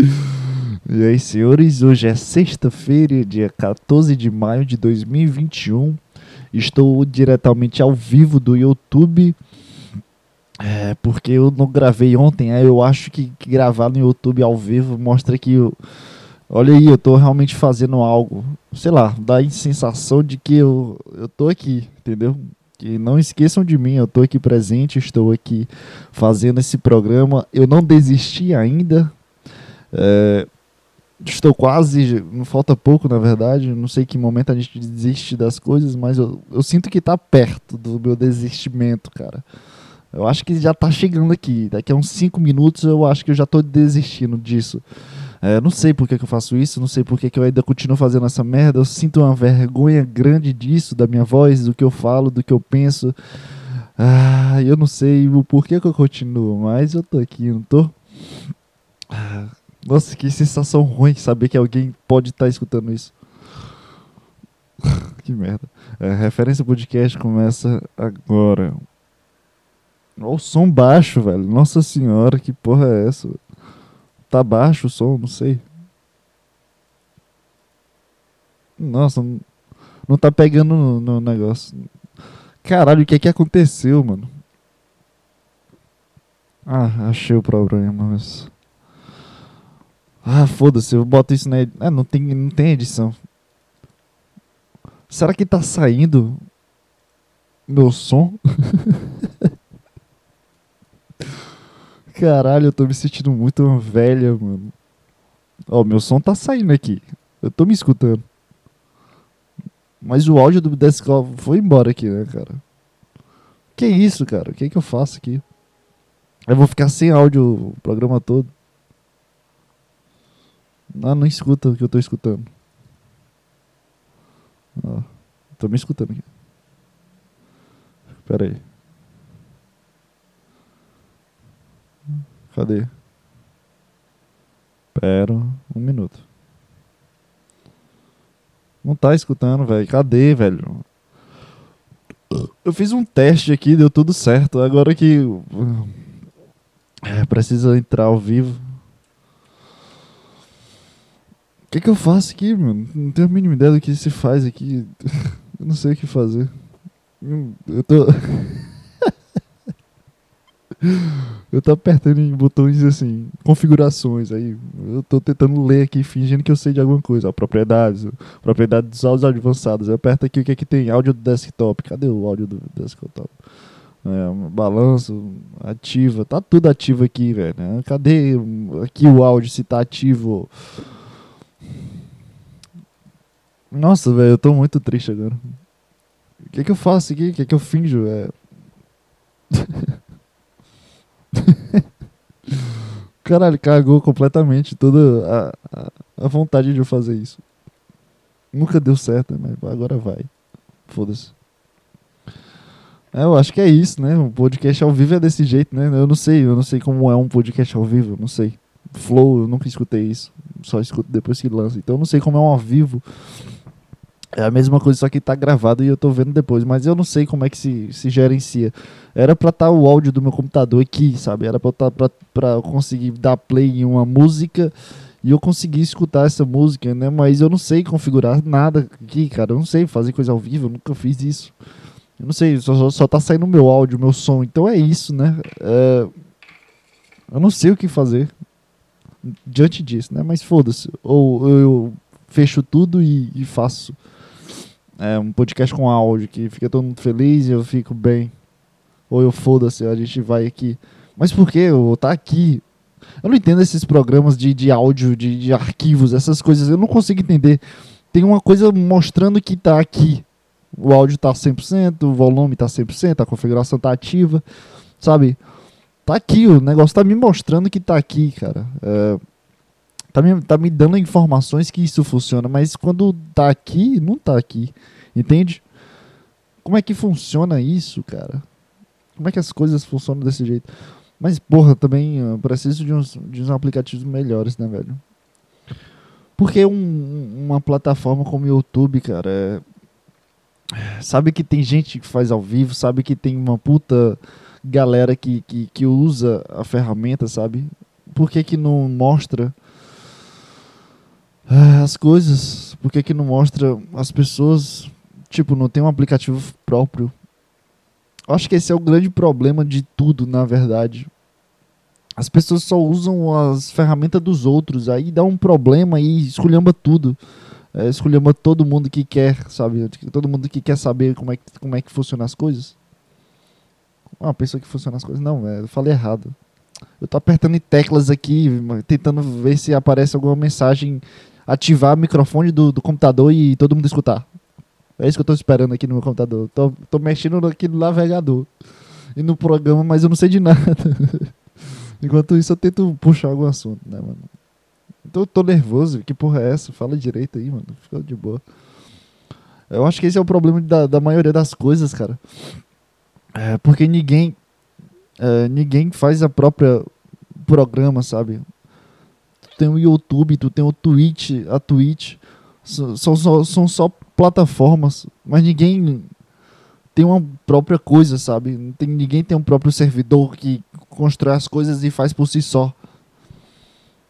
E aí, senhores, hoje é sexta-feira, dia 14 de maio de 2021. Estou diretamente ao vivo do YouTube. É, porque eu não gravei ontem, aí eu acho que, que gravar no YouTube ao vivo mostra que eu, olha aí, eu tô realmente fazendo algo. Sei lá, dá a sensação de que eu, eu tô aqui, entendeu? Que não esqueçam de mim, eu tô aqui presente, estou aqui fazendo esse programa. Eu não desisti ainda. É, estou quase, falta pouco na verdade, não sei que momento a gente desiste das coisas, mas eu, eu sinto que está perto do meu desistimento, cara. Eu acho que já está chegando aqui. Daqui a uns 5 minutos eu acho que eu já estou desistindo disso. É, não sei por que, que, eu faço isso, não sei por que, que eu ainda continuo fazendo essa merda. Eu sinto uma vergonha grande disso, da minha voz, do que eu falo, do que eu penso. Ah, eu não sei o porquê que eu continuo, mas eu tô aqui, não tô? Ah, nossa, que sensação ruim saber que alguém pode estar tá escutando isso. que merda. É, referência podcast começa agora. Olha o som baixo, velho. Nossa senhora, que porra é essa? Tá baixo o som, não sei. Nossa, não, tá pegando no, no negócio. Caralho, o que é que aconteceu, mano? Ah, achei o problema, mas. Ah, foda-se, eu boto isso na. Ah, não tem, não tem edição. Será que tá saindo meu som? Caralho, eu tô me sentindo muito uma velha, mano. Ó, meu som tá saindo aqui. Eu tô me escutando. Mas o áudio do desktop foi embora aqui, né, cara? Que isso, cara? O que é que eu faço aqui? Eu vou ficar sem áudio o programa todo. Ah, não escuta o que eu tô escutando. Ó, tô me escutando aqui. Pera aí. Cadê? Pera um minuto. Não tá escutando, velho. Cadê, velho? Eu fiz um teste aqui, deu tudo certo. Agora que. É, precisa entrar ao vivo. O que, que eu faço aqui, mano? Não tenho a mínima ideia do que se faz aqui. eu não sei o que fazer. Eu tô. eu tô apertando em botões assim, configurações aí. Eu tô tentando ler aqui, fingindo que eu sei de alguma coisa. Ó, propriedades, propriedades dos áudios avançados. Eu aperto aqui o que é que tem? Áudio do desktop. Cadê o áudio do desktop? É, balanço, ativa, tá tudo ativo aqui, velho. Né? Cadê aqui o áudio se tá ativo? Nossa, velho, eu tô muito triste agora. O que, que eu faço aqui? O que, que eu finjo? É. Caralho, cagou completamente toda a, a, a, vontade de eu fazer isso. Nunca deu certo, mas agora vai. Foda-se. É, eu acho que é isso, né? O podcast ao vivo é desse jeito, né? Eu não sei, eu não sei como é um podcast ao vivo, não sei. Flow, eu nunca escutei isso. Só escuto depois que lança. Então eu não sei como é um ao vivo. É a mesma coisa, só que tá gravado e eu tô vendo depois, mas eu não sei como é que se, se gerencia. Era pra estar tá o áudio do meu computador aqui, sabe? Era pra, tá, pra, pra conseguir dar play em uma música e eu conseguir escutar essa música, né? Mas eu não sei configurar nada aqui, cara. Eu não sei fazer coisa ao vivo, eu nunca fiz isso. Eu não sei, só, só, só tá saindo meu áudio, meu som. Então é isso, né? É... Eu não sei o que fazer diante disso, né? Mas foda-se. Ou eu fecho tudo e, e faço é, um podcast com áudio que fica todo mundo feliz e eu fico bem. Ou eu foda-se, a gente vai aqui. Mas por que eu tá aqui? Eu não entendo esses programas de, de áudio, de, de arquivos, essas coisas. Eu não consigo entender. Tem uma coisa mostrando que tá aqui. O áudio tá 100%, o volume tá 100%, a configuração tá ativa, sabe? Tá aqui, o negócio tá me mostrando que tá aqui, cara. É, tá me, tá me dando informações que isso funciona, mas quando tá aqui, não tá aqui. Entende? Como é que funciona isso, cara? Como é que as coisas funcionam desse jeito? Mas, porra, também eu preciso de uns, de uns aplicativos melhores, né, velho? Porque um, uma plataforma como o YouTube, cara, é... sabe que tem gente que faz ao vivo, sabe que tem uma puta galera que, que, que usa a ferramenta, sabe? Por que, que não mostra ah, as coisas. Por que, que não mostra as pessoas? Tipo, não tem um aplicativo próprio. Acho que esse é o grande problema de tudo, na verdade. As pessoas só usam as ferramentas dos outros, aí dá um problema e esculhamba tudo. É, esculhamba todo mundo que quer, sabe? Todo mundo que quer saber como é que, como é que funcionam as coisas. Uma pessoa que funciona as coisas. Não, é, eu falei errado. Eu tô apertando em teclas aqui, tentando ver se aparece alguma mensagem, ativar o microfone do, do computador e todo mundo escutar. É isso que eu tô esperando aqui no meu computador. Tô, tô mexendo aqui no navegador e no programa, mas eu não sei de nada. Enquanto isso, eu tento puxar algum assunto, né, mano? Então tô nervoso. Que porra é essa? Fala direito aí, mano. Fica de boa. Eu acho que esse é o problema da, da maioria das coisas, cara. É porque ninguém. É, ninguém faz a própria programa, sabe? Tem o YouTube, tu tem o Twitch, a Twitch. São, são, são só plataformas, mas ninguém tem uma própria coisa, sabe? Tem, ninguém tem um próprio servidor que constrói as coisas e faz por si só.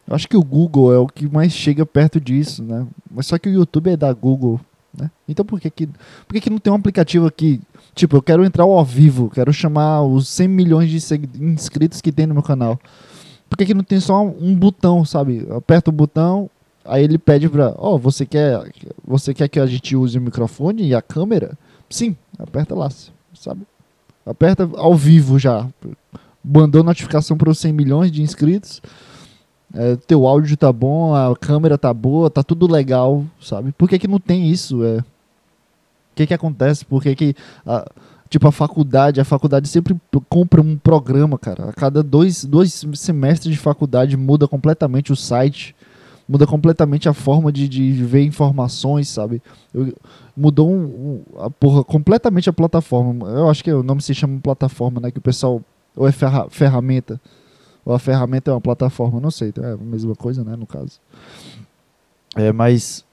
Eu acho que o Google é o que mais chega perto disso, né? Mas só que o YouTube é da Google, né? Então por que que, por que, que não tem um aplicativo aqui? Tipo, eu quero entrar ao vivo, quero chamar os 100 milhões de inscritos que tem no meu canal. Por que, que não tem só um botão, sabe? Aperta o botão, aí ele pede pra, ó, oh, você quer, você quer que a gente use o microfone e a câmera? Sim, aperta lá, sabe? Aperta ao vivo já. Mandou notificação para os 100 milhões de inscritos. É, teu áudio tá bom, a câmera tá boa, tá tudo legal, sabe? Por que, que não tem isso? É? O que que acontece? Por que que... A, tipo, a faculdade, a faculdade sempre compra um programa, cara. A cada dois, dois semestres de faculdade muda completamente o site, muda completamente a forma de, de ver informações, sabe? Eu, mudou um, um, a porra, completamente a plataforma. Eu acho que o nome se chama plataforma, né? Que o pessoal... Ou é ferra, ferramenta ou a ferramenta é uma plataforma, não sei, é a mesma coisa, né, no caso. É, mas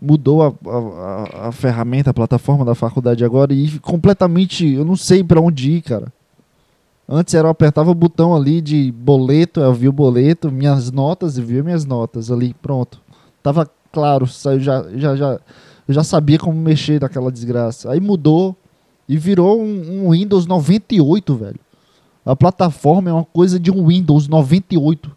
mudou a, a, a, ferramenta, a plataforma da faculdade agora e completamente, eu não sei para onde ir, cara. Antes era eu apertava o botão ali de boleto, eu vi o boleto, minhas notas, e via minhas notas ali, pronto. Tava claro, eu já, já, já, eu já sabia como mexer naquela desgraça. Aí mudou e virou um, um Windows 98, velho. A plataforma é uma coisa de um Windows 98.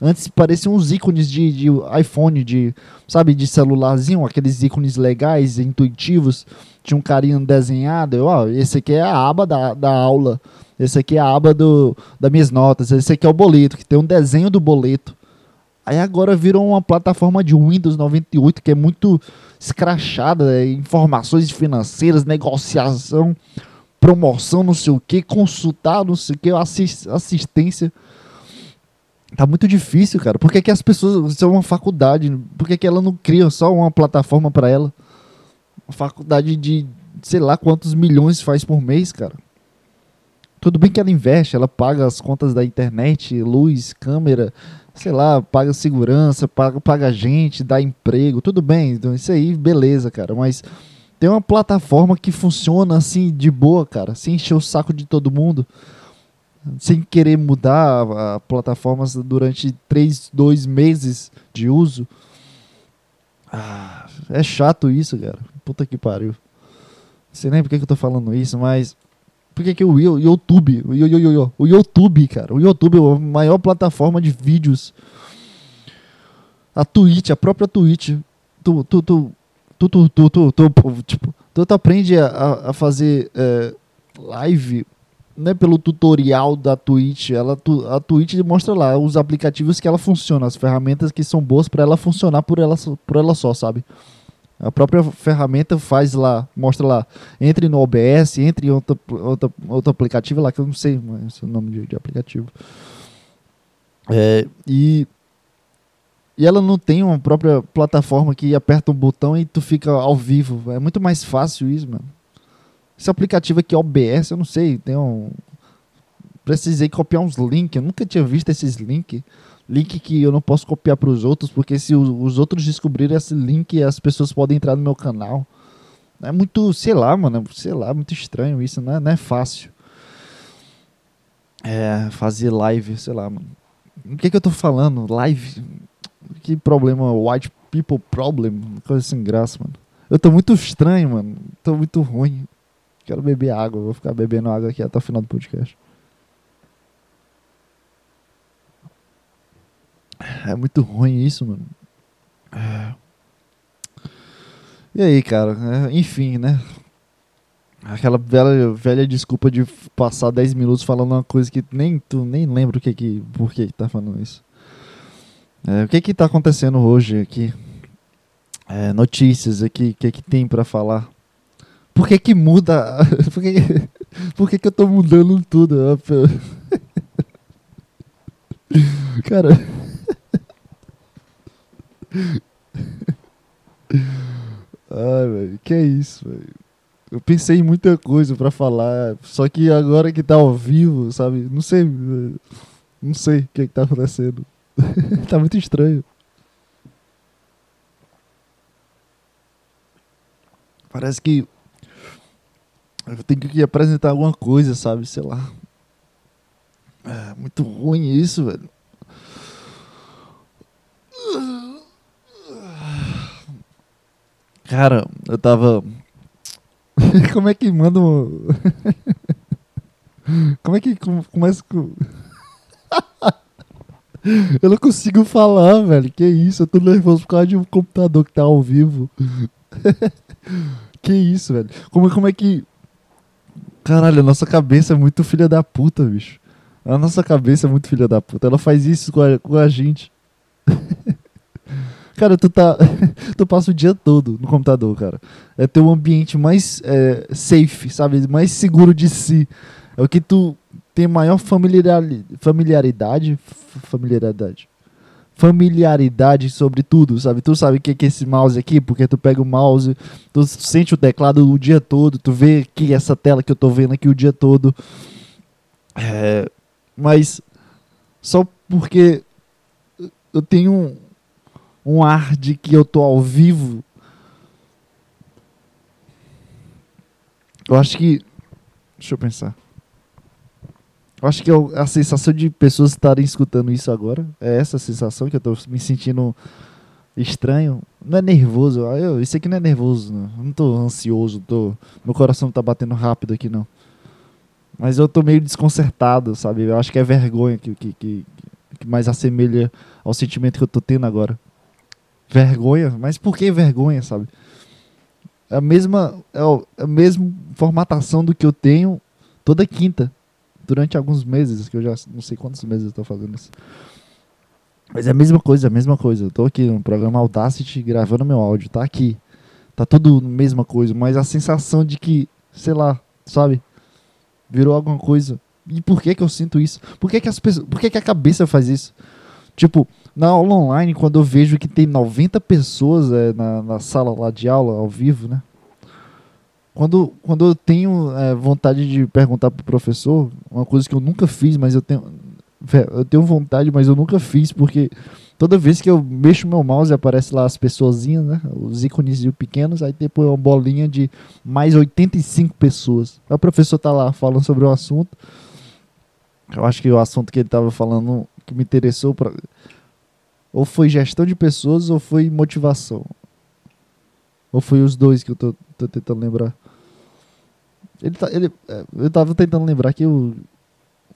Antes pareciam uns ícones de, de iPhone, de, sabe, de celularzinho, aqueles ícones legais, intuitivos. Tinha um carinha desenhado. Eu, esse aqui é a aba da, da aula. Esse aqui é a aba do, das minhas notas. Esse aqui é o boleto, que tem um desenho do boleto. Aí agora virou uma plataforma de Windows 98 que é muito escrachada, é, informações financeiras, negociação promoção, não sei o que, consultar, não sei o que, assistência. Tá muito difícil, cara. Por que, que as pessoas. Isso é uma faculdade. Por que, que ela não cria só uma plataforma para ela? Uma faculdade de sei lá quantos milhões faz por mês, cara. Tudo bem que ela investe, ela paga as contas da internet, luz, câmera, sei lá, paga segurança, paga, paga gente, dá emprego, tudo bem. Então isso aí, beleza, cara. Mas tem uma plataforma que funciona assim de boa, cara, sem encher o saco de todo mundo, sem querer mudar a, a durante três, dois meses de uso. Ah, é chato isso, cara. Puta que pariu. Não sei nem por que, eu tô falando isso, mas. Por que, que o YouTube, o, YouTube, cara, o YouTube é a maior plataforma de vídeos. A Twitch, a própria Twitch. Tu, tu, tu, tu, tu, tu, tu, tu, tipo, tu aprende a, a fazer é, live não é pelo tutorial da Twitch, ela, a Twitch mostra lá os aplicativos que ela funciona, as ferramentas que são boas para ela funcionar por ela, por ela só, sabe? A própria ferramenta faz lá, mostra lá, entre no OBS, entre em outro, outro, outro aplicativo lá, que eu não sei é o nome de, de aplicativo. É, e e ela não tem uma própria plataforma que aperta um botão e tu fica ao vivo. É muito mais fácil isso, mano. Esse aplicativo aqui, OBS, eu não sei, tem um... Precisei copiar uns links, eu nunca tinha visto esses links. Link que eu não posso copiar para os outros, porque se os outros descobrirem esse link, as pessoas podem entrar no meu canal. É muito, sei lá, mano, sei lá, muito estranho isso, não é, não é fácil. É, fazer live, sei lá, mano. O que que eu tô falando? Live que problema, white people problem, coisa sem graça, mano. Eu tô muito estranho, mano. Tô muito ruim. Quero beber água, vou ficar bebendo água aqui até o final do podcast. É muito ruim isso, mano. É. E aí, cara? É, enfim, né? Aquela velha, velha desculpa de passar 10 minutos falando uma coisa que nem tu nem lembra o que que, por que, que tá falando isso. É, o que que tá acontecendo hoje aqui? É, notícias aqui, o que que tem para falar? Por que que muda? Por que, por que que eu tô mudando tudo? Cara... Ai, velho, que é isso, velho. Eu pensei em muita coisa para falar, só que agora que tá ao vivo, sabe? Não sei, não sei o que, que tá acontecendo. tá muito estranho. Parece que eu tenho que apresentar alguma coisa, sabe? Sei lá. É muito ruim isso, velho. Cara, eu tava. Como é que manda um. Como é que começa com. eu não consigo falar, velho. Que isso? Eu tô nervoso por causa de um computador que tá ao vivo. que isso, velho? Como, como é que. Caralho, a nossa cabeça é muito filha da puta, bicho. A nossa cabeça é muito filha da puta. Ela faz isso com a, com a gente. Cara, tu tá. tu passa o dia todo no computador, cara. É teu ambiente mais é, safe, sabe? Mais seguro de si. É o que tu tem maior familiaridade. Familiaridade. Familiaridade. Familiaridade sobre tudo, sabe? Tu sabe o que é esse mouse aqui, porque tu pega o mouse, tu sente o teclado o dia todo, tu vê que essa tela que eu tô vendo aqui o dia todo. É, mas só porque eu tenho um ar de que eu tô ao vivo. Eu acho que. Deixa eu pensar. Acho que eu, a sensação de pessoas estarem escutando isso agora é essa sensação que eu tô me sentindo estranho. Não é nervoso. Eu, isso aqui não é nervoso, não. Eu não tô ansioso. Tô, meu coração tá batendo rápido aqui, não. Mas eu tô meio desconcertado, sabe? Eu acho que é vergonha que, que, que, que mais assemelha ao sentimento que eu tô tendo agora vergonha, mas por que vergonha, sabe? É a mesma, é a mesma formatação do que eu tenho toda quinta, durante alguns meses, que eu já não sei quantos meses eu tô fazendo isso. Mas é a mesma coisa, a mesma coisa. Eu tô aqui no programa Audacity gravando meu áudio, tá aqui. Tá tudo a mesma coisa, mas a sensação de que, sei lá, sabe? Virou alguma coisa. E por que que eu sinto isso? Por que que as pessoas, por que que a cabeça faz isso? Tipo, na aula online, quando eu vejo que tem 90 pessoas é, na, na sala lá de aula, ao vivo, né? Quando, quando eu tenho é, vontade de perguntar pro professor, uma coisa que eu nunca fiz, mas eu tenho. Eu tenho vontade, mas eu nunca fiz, porque toda vez que eu mexo meu mouse aparece lá as pessoazinhas, né? Os ícones pequenos, aí depois uma bolinha de mais 85 pessoas. O professor tá lá falando sobre o assunto. Eu acho que o assunto que ele tava falando que me interessou para ou foi gestão de pessoas ou foi motivação? Ou foi os dois que eu tô, tô tentando lembrar? Ele, tá, ele, é, eu tava tentando lembrar que eu,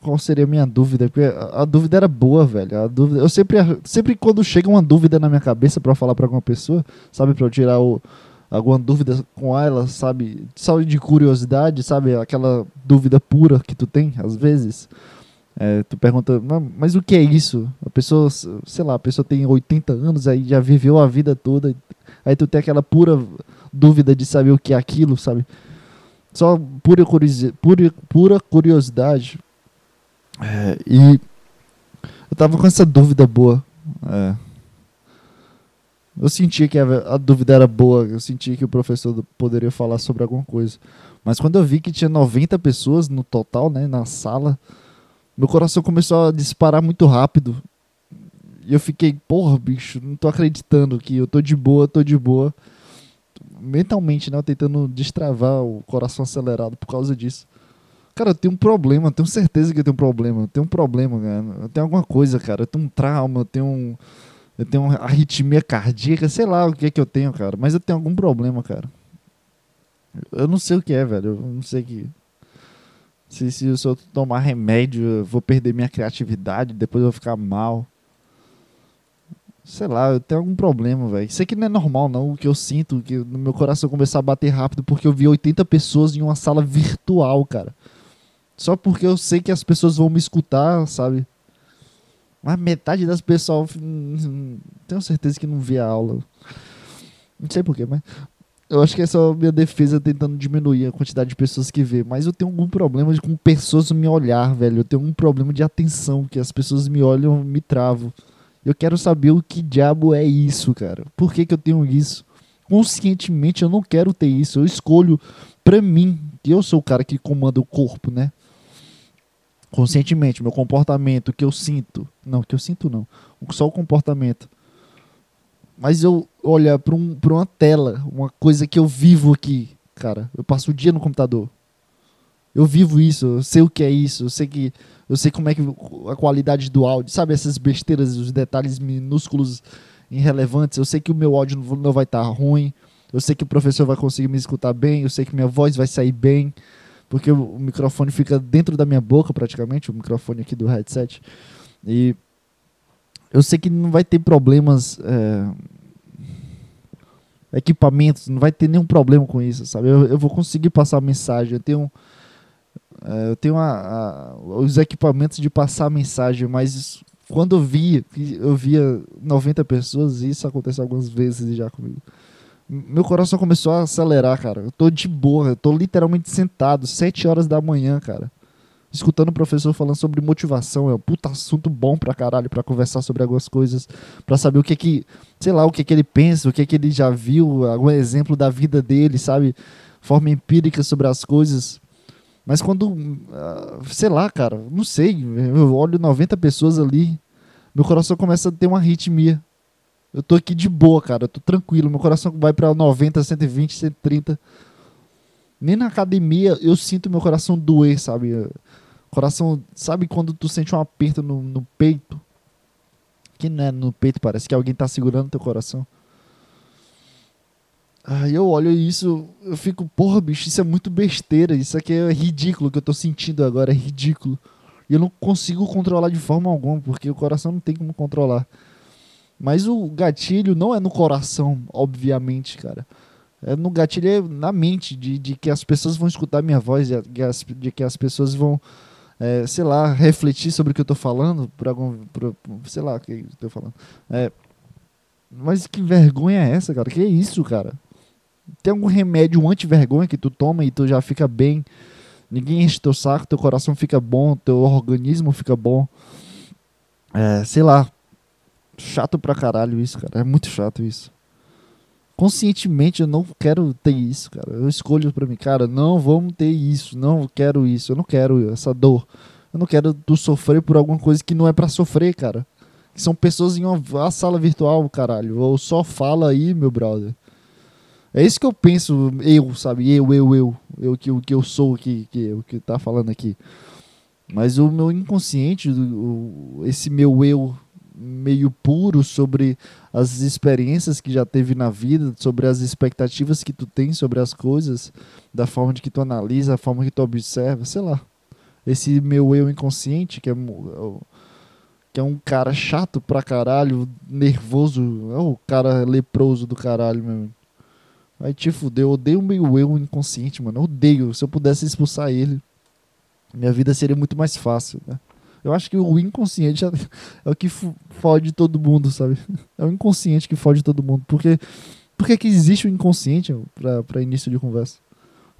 qual seria a minha dúvida, porque a, a, dúvida era boa, velho. A dúvida, eu sempre, sempre quando chega uma dúvida na minha cabeça para falar para alguma pessoa, sabe, para eu tirar o, alguma dúvida com ela, sabe, só de curiosidade, sabe, aquela dúvida pura que tu tem às vezes. É, tu pergunta, mas o que é isso? A pessoa, sei lá, a pessoa tem 80 anos, aí já viveu a vida toda, aí tu tem aquela pura dúvida de saber o que é aquilo, sabe? Só pura, curiosidade, pura, pura curiosidade. É, e eu tava com essa dúvida boa. É. Eu sentia que a, a, dúvida era boa, eu sentia que o professor poderia falar sobre alguma coisa. Mas quando eu vi que tinha 90 pessoas no total, né, na sala, meu coração começou a disparar muito rápido. E eu fiquei, porra, bicho, não tô acreditando que eu tô de boa, tô de boa. Mentalmente, né? Tentando destravar o coração acelerado por causa disso. Cara, eu tenho um problema, tenho certeza que eu tenho um problema. Eu tenho um problema, cara. Eu tenho alguma coisa, cara. Eu tenho um trauma, eu tenho um. eu tenho uma arritmia cardíaca, sei lá o que é que eu tenho, cara. Mas eu tenho algum problema, cara. Eu não sei o que é, velho. Eu não sei que. Se, se eu tomar remédio, eu vou perder minha criatividade, depois eu vou ficar mal. Sei lá, eu tenho algum problema, velho. Sei que não é normal, não. O que eu sinto, que no meu coração começar a bater rápido porque eu vi 80 pessoas em uma sala virtual, cara. Só porque eu sei que as pessoas vão me escutar, sabe? Mas metade das pessoas. Tenho certeza que não vê a aula. Não sei porquê, mas. Eu acho que essa é a minha defesa tentando diminuir a quantidade de pessoas que vê. Mas eu tenho algum problema com pessoas me olhar, velho. Eu tenho um problema de atenção, que as pessoas me olham me travo. Eu quero saber o que diabo é isso, cara. Por que, que eu tenho isso? Conscientemente eu não quero ter isso. Eu escolho pra mim, que eu sou o cara que comanda o corpo, né? conscientemente, meu comportamento, o que eu sinto. Não, o que eu sinto não. Só o comportamento. Mas eu olhar para um, uma tela, uma coisa que eu vivo aqui, cara. Eu passo o dia no computador. Eu vivo isso, eu sei o que é isso, eu sei que eu sei como é que a qualidade do áudio, sabe essas besteiras, os detalhes minúsculos irrelevantes. Eu sei que o meu áudio não vai estar tá ruim. Eu sei que o professor vai conseguir me escutar bem, eu sei que minha voz vai sair bem porque o, microfone fica dentro da minha boca praticamente, o microfone aqui do headset. E eu sei que não vai ter problemas. É, equipamentos, não vai ter nenhum problema com isso, sabe? Eu, eu vou conseguir passar a mensagem. Eu tenho, é, eu tenho a, a, os equipamentos de passar mensagem, mas quando eu via, eu via 90 pessoas, e isso acontece algumas vezes já comigo meu coração começou a acelerar, cara. Eu tô de boa, eu tô literalmente sentado, sete horas da manhã, cara. Escutando o professor falando sobre motivação, é um puta assunto bom pra caralho, pra conversar sobre algumas coisas, pra saber o que que, sei lá, o que que ele pensa, o que que ele já viu, algum exemplo da vida dele, sabe? Forma empírica sobre as coisas. Mas quando, uh, sei lá, cara, não sei, eu olho 90 pessoas ali, meu coração começa a ter uma arritmia. Eu tô aqui de boa, cara. Eu tô tranquilo. Meu coração vai pra 90, 120, 130. Nem na academia eu sinto meu coração doer, sabe? Coração, sabe quando tu sente um aperto no, no peito? Que não é no peito, parece que alguém tá segurando teu coração. Aí eu olho isso, eu fico, porra, bicho, isso é muito besteira. Isso aqui é ridículo que eu tô sentindo agora, é ridículo. E eu não consigo controlar de forma alguma, porque o coração não tem como controlar. Mas o gatilho não é no coração, obviamente, cara. É no gatilho é na mente, de, de que as pessoas vão escutar minha voz, de, de que as pessoas vão, é, sei lá, refletir sobre o que eu tô falando, por algum, por, sei lá o que eu tô falando. É, mas que vergonha é essa, cara? Que isso, cara? Tem algum remédio anti-vergonha que tu toma e tu já fica bem? Ninguém enche teu saco, teu coração fica bom, teu organismo fica bom. É, sei lá, chato pra caralho isso, cara. É muito chato isso. Conscientemente eu não quero ter isso, cara. Eu escolho pra mim, cara, não vamos ter isso, não quero isso, eu não quero essa dor. Eu não quero tu sofrer por alguma coisa que não é para sofrer, cara. Que são pessoas em uma sala virtual, caralho. Ou só fala aí, meu brother. É isso que eu penso, eu, sabe? Eu, eu, eu. Eu que, o que eu sou aqui, que eu que tá falando aqui. Mas o meu inconsciente, o, esse meu eu meio puro sobre as experiências que já teve na vida, sobre as expectativas que tu tem sobre as coisas, da forma de que tu analisa, a forma que tu observa, sei lá. Esse meu eu inconsciente, que é, que é um cara chato pra caralho, nervoso, é o cara leproso do caralho mesmo. Vai te fuder, eu odeio o meu eu inconsciente, mano. Eu odeio. Se eu pudesse expulsar ele, minha vida seria muito mais fácil, né? Eu acho que o inconsciente é, é o que fode todo mundo, sabe? É o inconsciente que fode todo mundo. Porque, porque que existe o inconsciente para início de conversa?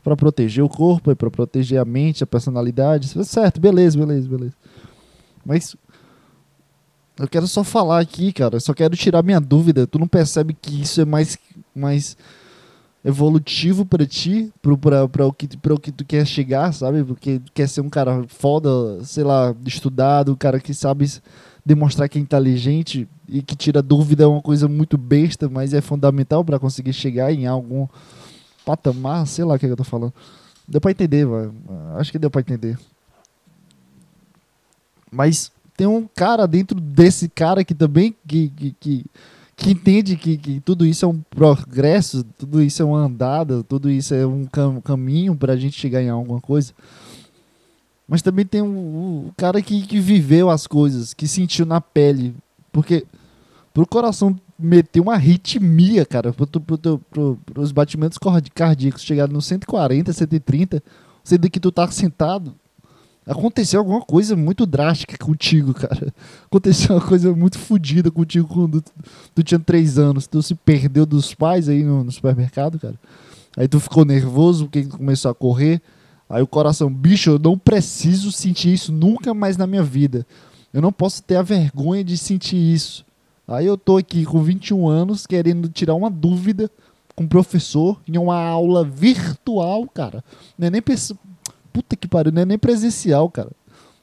Para proteger o corpo, para proteger a mente, a personalidade. Certo, beleza, beleza, beleza. Mas eu quero só falar aqui, cara. Eu só quero tirar minha dúvida. Tu não percebe que isso é mais, mais evolutivo para ti, para o, que, o que tu quer chegar, sabe? Porque tu quer ser um cara foda, sei lá, estudado, um cara que sabe demonstrar que é inteligente e que tira dúvida é uma coisa muito besta, mas é fundamental para conseguir chegar em algum patamar, sei lá o que, é que eu tô falando. Deu para entender, mano. acho que deu para entender. Mas tem um cara dentro desse cara que também que, que, que, que entende que, que tudo isso é um progresso, tudo isso é uma andada, tudo isso é um cam caminho para a gente chegar em alguma coisa. Mas também tem o um, um cara que, que viveu as coisas, que sentiu na pele. Porque pro coração meter uma arritmia, cara, pro, pro, pro, pro, pros batimentos cardíacos chegarem no 140, 130, sendo que tu tá sentado, aconteceu alguma coisa muito drástica contigo, cara. Aconteceu uma coisa muito fodida contigo quando tu, tinha três anos. Tu se perdeu dos pais aí no, no supermercado, cara. Aí tu ficou nervoso porque começou a correr. Aí o coração, bicho, eu não preciso sentir isso nunca mais na minha vida. Eu não posso ter a vergonha de sentir isso. Aí eu tô aqui com 21 anos querendo tirar uma dúvida com o professor em uma aula virtual, cara. Não é nem puta que pariu, não é nem presencial, cara.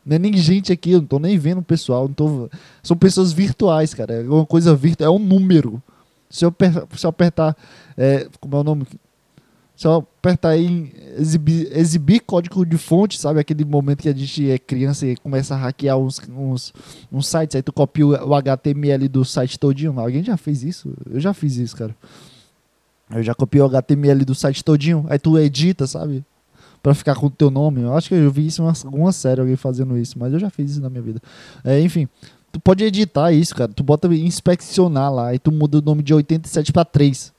Não é nem gente aqui, eu não tô nem vendo o pessoal, não tô... são pessoas virtuais, cara. É uma coisa virtual, é um número. Se eu, se eu apertar, é, como é o nome? Se eu apertar em exibir, exibir código de fonte, sabe? Aquele momento que a gente é criança e começa a hackear uns, uns, uns sites, aí tu copia o HTML do site todinho. Alguém já fez isso? Eu já fiz isso, cara. Eu já copiei o HTML do site todinho, aí tu edita, sabe? Para ficar com o teu nome. Eu acho que eu vi isso em uma, alguma série, alguém fazendo isso, mas eu já fiz isso na minha vida. É, enfim, tu pode editar isso, cara. Tu bota inspeccionar lá, e tu muda o nome de 87 para 3.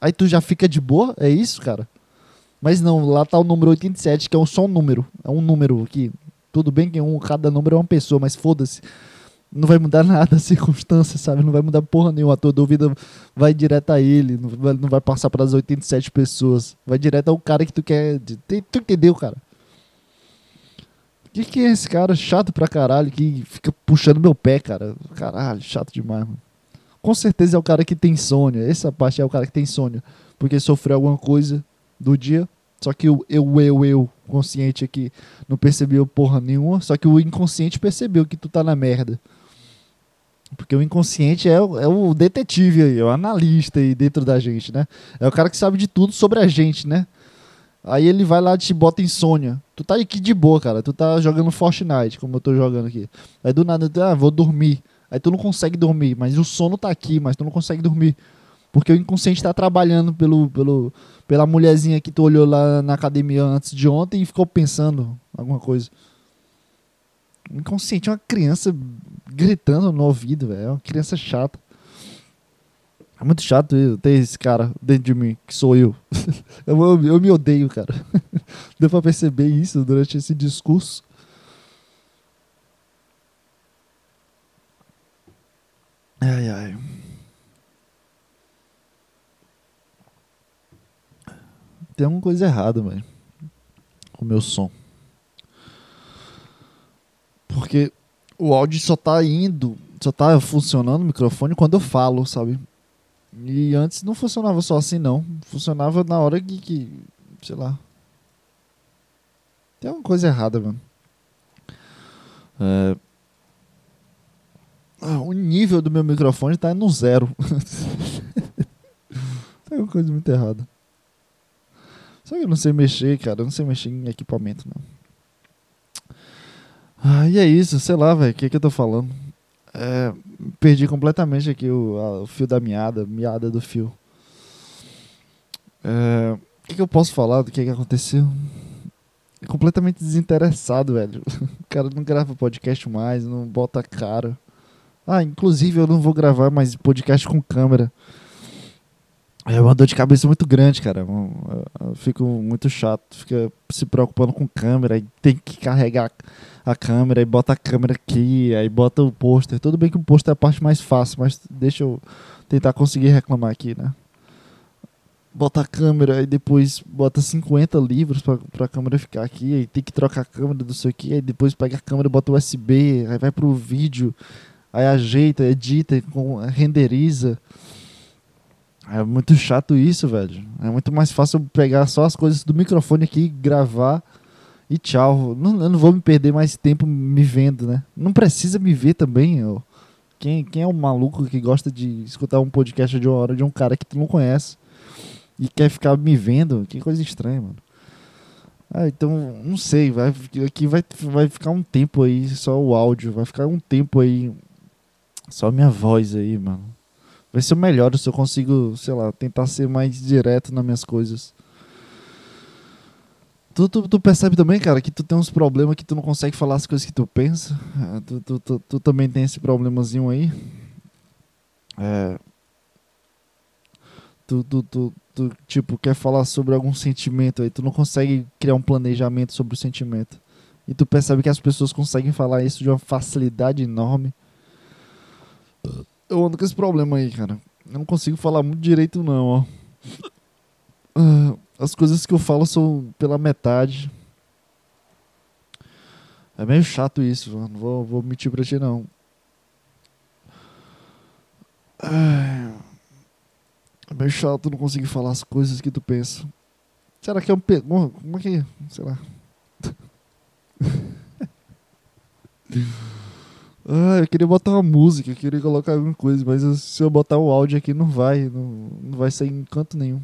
Aí tu já fica de boa, é isso, cara? Mas não, lá tá o número 87, que é só um número. É um número aqui. Tudo bem que um, cada número é uma pessoa, mas foda-se não vai mudar nada a circunstância, sabe? Não vai mudar porra nenhuma. A tua dúvida vai direto a ele, não vai, não vai passar para as 87 pessoas. Vai direto ao cara que tu quer. Tu entendeu, cara? O que, que é esse cara chato pra caralho que fica puxando meu pé, cara? Caralho, chato demais, mano. Com certeza é o cara que tem insônia. Essa parte é o cara que tem insônia. Porque sofreu alguma coisa do dia. Só que o eu, eu, eu, consciente aqui, não percebeu porra nenhuma. Só que o inconsciente percebeu que tu tá na merda. Porque o inconsciente é, o, é o detetive aí, é o analista aí dentro da gente, né? É o cara que sabe de tudo sobre a gente, né? Aí ele vai lá e te bota insônia. Tu tá aqui de boa, cara. Tu tá jogando Fortnite, como eu tô jogando aqui. Aí do nada, tu, ah, vou dormir. Aí tu não consegue dormir, mas o sono tá aqui, mas tu não consegue dormir. Porque o inconsciente tá trabalhando pelo, pelo, pela mulherzinha que tu olhou lá na academia antes de ontem e ficou pensando alguma coisa. O inconsciente é uma criança gritando no ouvido, velho. É uma criança chata. É muito chato ter esse cara dentro de mim, que sou eu. eu, eu, eu, me odeio, cara. Deu pra perceber isso durante esse discurso. Ai, ai. Tem alguma coisa errada, velho. Com o meu som. Porque o áudio só tá indo, só tá funcionando o microfone quando eu falo, sabe? E antes não funcionava só assim, não. Funcionava na hora que, que sei lá. Tem alguma coisa errada, mano. É... Ah, o nível do meu microfone tá no zero. Tem alguma coisa muito errada. Só que eu não sei mexer, cara. Eu não sei mexer em equipamento, não. Ah, e é isso, sei lá, velho, o que, que eu tô falando? É, perdi completamente aqui o, a, o, fio da meada, meada do fio. É, o que, que eu posso falar do que, que aconteceu? É completamente desinteressado, velho. O cara não grava podcast mais, não bota cara. Ah, inclusive eu não vou gravar mais podcast com câmera. É uma dor de cabeça muito grande, cara. Eu fico muito chato. Fica se preocupando com câmera e tem que carregar a câmera e bota a câmera aqui, aí bota o pôster. Tudo bem que o pôster é a parte mais fácil, mas deixa eu tentar conseguir reclamar aqui, né? Bota a câmera e depois bota 50 livros pra, pra câmera ficar aqui, aí tem que trocar a câmera do sei o que, aí depois pega a câmera, bota USB, aí vai pro vídeo, aí ajeita, edita, renderiza. É muito chato isso, velho. É muito mais fácil pegar só as coisas do microfone aqui, gravar e tchau. Não, eu não vou me perder mais tempo me vendo, né? Não precisa me ver também. Eu. Quem, quem é o maluco que gosta de escutar um podcast de uma hora de um cara que tu não conhece e quer ficar me vendo? Que coisa estranha, mano. Ah, então, não sei, vai, aqui vai, vai ficar um tempo aí, só o áudio, vai ficar um tempo aí, só minha voz aí, mano. Vai ser melhor se eu consigo, sei lá, tentar ser mais direto nas minhas coisas. Tu, tu, tu, percebe também, cara, que tu tem uns problemas que tu não consegue falar as coisas que tu pensa. É, tu, tu, tu, tu também tem esse problemazinho aí. É. Tu, tu, tu, tu, tipo, quer falar sobre algum sentimento aí, tu não consegue criar um planejamento sobre o sentimento. E tu percebe que as pessoas conseguem falar isso de uma facilidade enorme. Eu ando com esse problema aí, cara. Eu não consigo falar muito direito, não, ó. Uh, as coisas que eu falo são pela metade. É meio chato isso, mano. Não vou, vou mentir pra ti, não. É meio chato não conseguir falar as coisas que tu pensa. Será que é um. Pe... Como é que. Sei lá. ah, eu queria botar uma música, eu queria colocar alguma coisa, mas se eu botar o áudio aqui não vai, não, não vai sair em canto nenhum.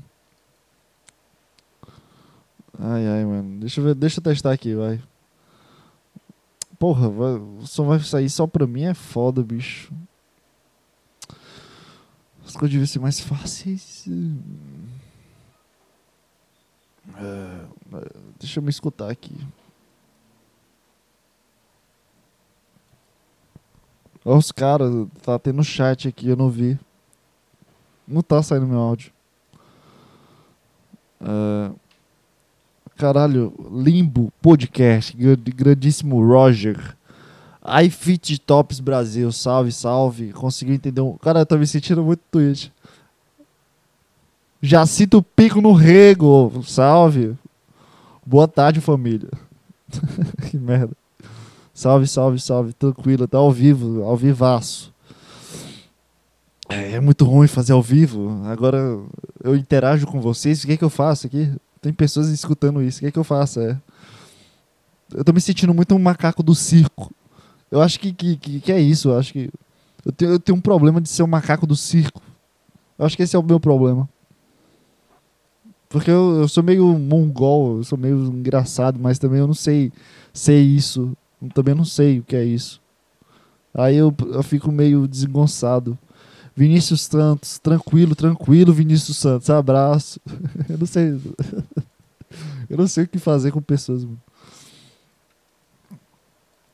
Ai, ai, mano. Deixa eu ver, deixa eu testar aqui, vai. Porra, vai, o som vai sair só pra mim, é foda, bicho. As coisas deviam ser mais fáceis. É, deixa eu me escutar aqui. Olha os caras, tá tendo chat aqui, eu não vi. Não tá saindo meu áudio. Uh, Caralho, Limbo Podcast, grandíssimo Roger. iFit Tops Brasil, salve, salve. Conseguiu entender um. Cara, eu tô me sentindo muito Twitch. Já cito o pico no rego, salve. Boa tarde, família. que merda. Salve, salve, salve. Tranquilo, tá ao vivo, ao vivaço. É, é muito ruim fazer ao vivo. Agora eu interajo com vocês. O que, é que eu faço aqui? Tem pessoas escutando isso. O que é que eu faço? É... Eu tô me sentindo muito um macaco do circo. Eu acho que, que, que, que é isso. Eu acho que. Eu tenho, eu tenho um problema de ser um macaco do circo. Eu acho que esse é o meu problema. Porque eu, eu sou meio mongol, eu sou meio engraçado, mas também eu não sei ser isso. Eu também não sei o que é isso. Aí eu, eu fico meio desengonçado. Vinícius Santos, tranquilo, tranquilo, Vinícius Santos, abraço. Eu não sei. Eu não sei o que fazer com pessoas, mano.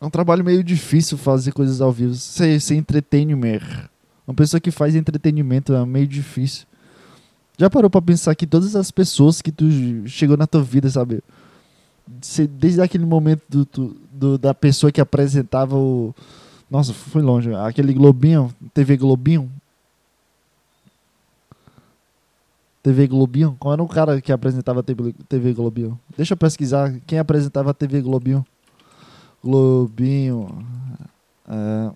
É um trabalho meio difícil fazer coisas ao vivo. Ser, ser entretenimento. Uma pessoa que faz entretenimento é meio difícil. Já parou pra pensar que todas as pessoas que tu chegou na tua vida, sabe? Desde aquele momento do, do, da pessoa que apresentava o. Nossa, foi longe. Aquele Globinho, TV Globinho, TV Globinho? Qual era o cara que apresentava TV Globinho? Deixa eu pesquisar quem apresentava TV Globinho. Globinho. É...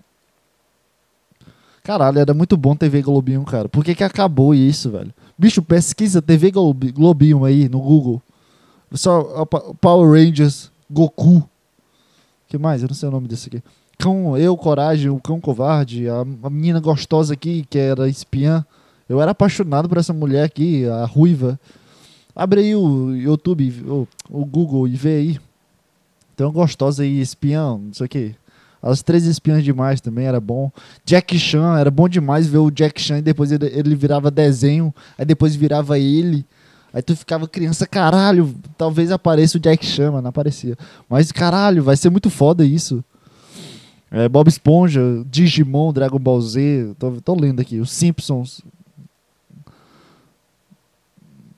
Caralho, era muito bom TV Globinho, cara. Por que, que acabou isso, velho? Bicho, pesquisa TV Globinho aí no Google. Só Power Rangers, Goku. Que mais? Eu não sei o nome desse aqui. Cão, eu, Coragem, o Cão Covarde, a, a menina gostosa aqui, que era espiã. Eu era apaixonado por essa mulher aqui, a ruiva. Abre aí o YouTube, o, o Google e vê aí. Uma gostosa aí, espião, não sei o que. As três espiãs demais também era bom. Jack Chan, era bom demais ver o Jack Chan e depois ele, ele virava desenho, aí depois virava ele. Aí tu ficava criança, caralho, talvez apareça o Jack Chan, mas não aparecia. Mas caralho, vai ser muito foda isso. É, Bob Esponja, Digimon, Dragon Ball Z, tô, tô lendo aqui, os Simpsons,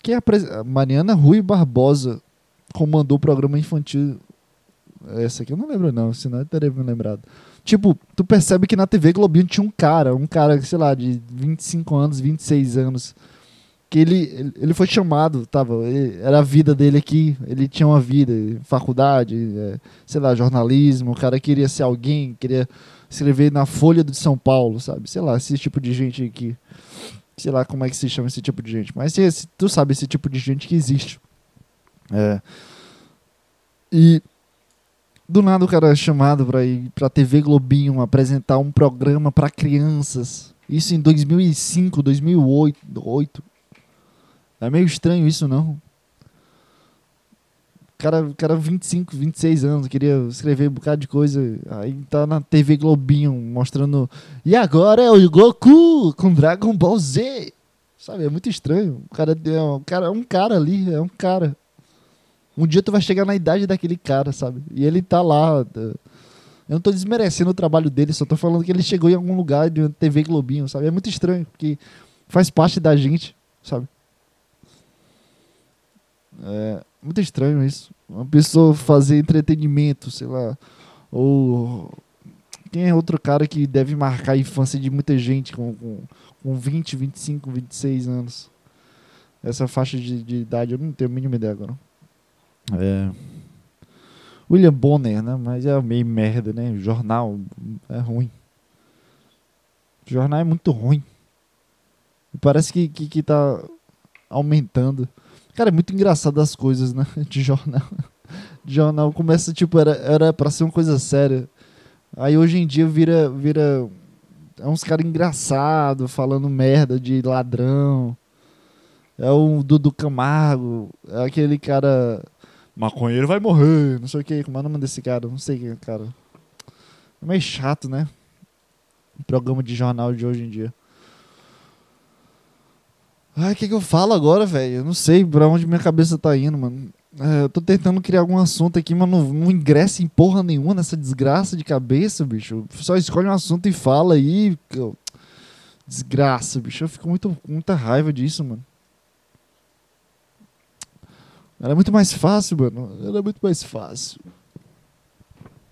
quem é Mariana Rui Barbosa comandou o programa infantil. Essa aqui eu não lembro, não, senão eu teria me lembrado. Tipo, tu percebe que na TV Globinho tinha um cara, um cara, sei lá, de 25 anos, 26 anos, que ele, ele foi chamado, tava, ele, era a vida dele aqui, ele tinha uma vida, faculdade, é, sei lá, jornalismo, o cara queria ser alguém, queria escrever na Folha de São Paulo, sabe? Sei lá, esse tipo de gente aqui. Sei lá como é que se chama esse tipo de gente. Mas esse, tu sabe esse tipo de gente que existe. É. E do nada o cara é chamado para ir pra TV Globinho apresentar um programa para crianças. Isso em 2005, 2008. 8. É meio estranho isso, não? cara, cara 25, 26 anos, queria escrever um bocado de coisa. Aí tá na TV Globinho mostrando. E agora é o Goku com Dragon Ball Z. Sabe, é muito estranho. O cara é um cara, é um cara ali, é um cara. Um dia tu vai chegar na idade daquele cara, sabe? E ele tá lá. Eu não tô desmerecendo o trabalho dele, só tô falando que ele chegou em algum lugar de TV Globinho, sabe? É muito estranho, porque faz parte da gente, sabe? É muito estranho isso. Uma pessoa fazer entretenimento, sei lá. Ou. Quem é outro cara que deve marcar a infância de muita gente com, com, com 20, 25, 26 anos? Essa faixa de, de idade eu não tenho a mínima ideia agora. É. William Bonner, né? Mas é meio merda, né? Jornal é ruim. Jornal é muito ruim. Parece que, que, que tá aumentando. Cara, é muito engraçado as coisas, né? De jornal. De jornal começa, tipo, era, era pra ser uma coisa séria. Aí hoje em dia vira. vira é uns caras engraçados, falando merda de ladrão. É o Dudu Camargo. É aquele cara. Maconheiro vai morrer, não sei o que. Como é o nome desse cara? Não sei quem é cara. É meio chato, né? O programa de jornal de hoje em dia. Ai, o que, que eu falo agora, velho? Eu não sei pra onde minha cabeça tá indo, mano. É, eu tô tentando criar algum assunto aqui, mas não, não ingressa em porra nenhuma nessa desgraça de cabeça, bicho. Só escolhe um assunto e fala aí. Desgraça, bicho. Eu fico muito, muita raiva disso, mano. Era muito mais fácil, mano. Era muito mais fácil.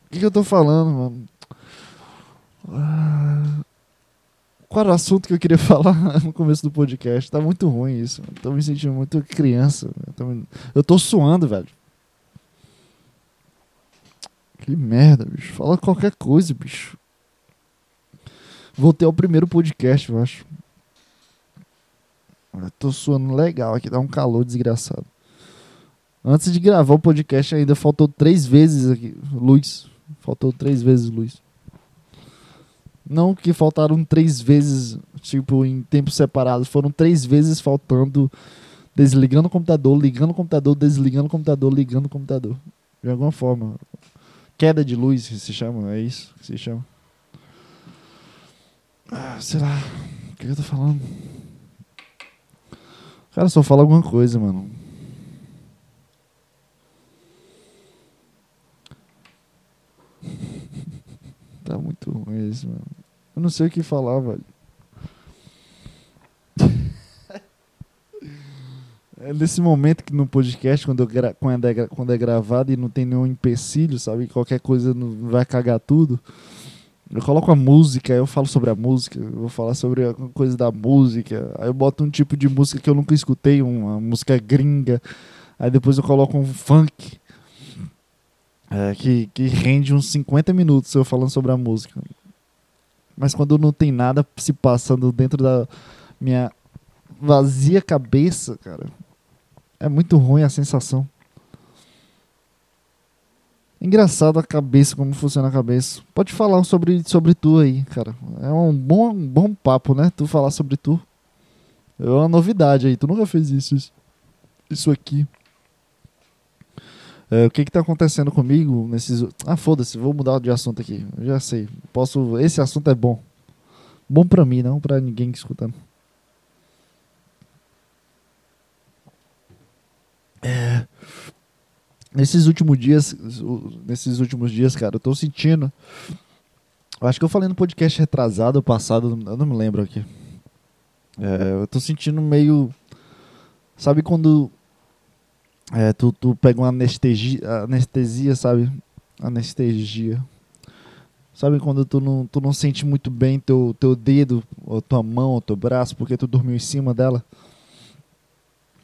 O que, que eu tô falando, mano? Ah... Qual era o assunto que eu queria falar no começo do podcast? Tá muito ruim isso. Mano. Tô me sentindo muito criança. Eu tô suando, velho. Que merda, bicho. Fala qualquer coisa, bicho. Voltei ao primeiro podcast, eu acho. Eu tô suando legal aqui, dá um calor desgraçado. Antes de gravar o podcast ainda faltou três vezes aqui, luz. Faltou três vezes luz. Não que faltaram três vezes, tipo, em tempos separados. Foram três vezes faltando, desligando o computador, ligando o computador, desligando o computador, ligando o computador. De alguma forma. Queda de luz que se chama, é isso que se chama. Ah, sei lá. O que eu tô falando? Cara, só fala alguma coisa, mano. Tá muito ruim isso, mano. Eu não sei o que falar, velho. é nesse momento que no podcast, quando, gra quando, é, quando é gravado e não tem nenhum empecilho, sabe? Qualquer coisa não vai cagar tudo. Eu coloco a música, eu falo sobre a música, eu vou falar sobre a coisa da música. Aí eu boto um tipo de música que eu nunca escutei, uma música gringa. Aí depois eu coloco um funk. É, que, que rende uns 50 minutos eu falando sobre a música. Mas quando não tem nada se passando dentro da minha vazia cabeça, cara, é muito ruim a sensação. Engraçado a cabeça, como funciona a cabeça. Pode falar sobre, sobre tu aí, cara. É um bom, um bom papo, né? Tu falar sobre tu. É uma novidade aí. Tu nunca fez isso. Isso, isso aqui. É, o que está acontecendo comigo nesses. Ah, foda-se, vou mudar de assunto aqui. Eu já sei. Posso. Esse assunto é bom. Bom para mim, não para ninguém que escutando. É... Nesses últimos dias, nesses últimos dias, cara, eu tô sentindo. Eu acho que eu falei no podcast retrasado, passado, eu não me lembro aqui. É, eu tô sentindo meio. Sabe quando é, tu, tu pega uma anestesia, anestesia, sabe? Anestesia. Sabe quando tu não, tu não sente muito bem teu, teu dedo, ou tua mão, ou teu braço, porque tu dormiu em cima dela?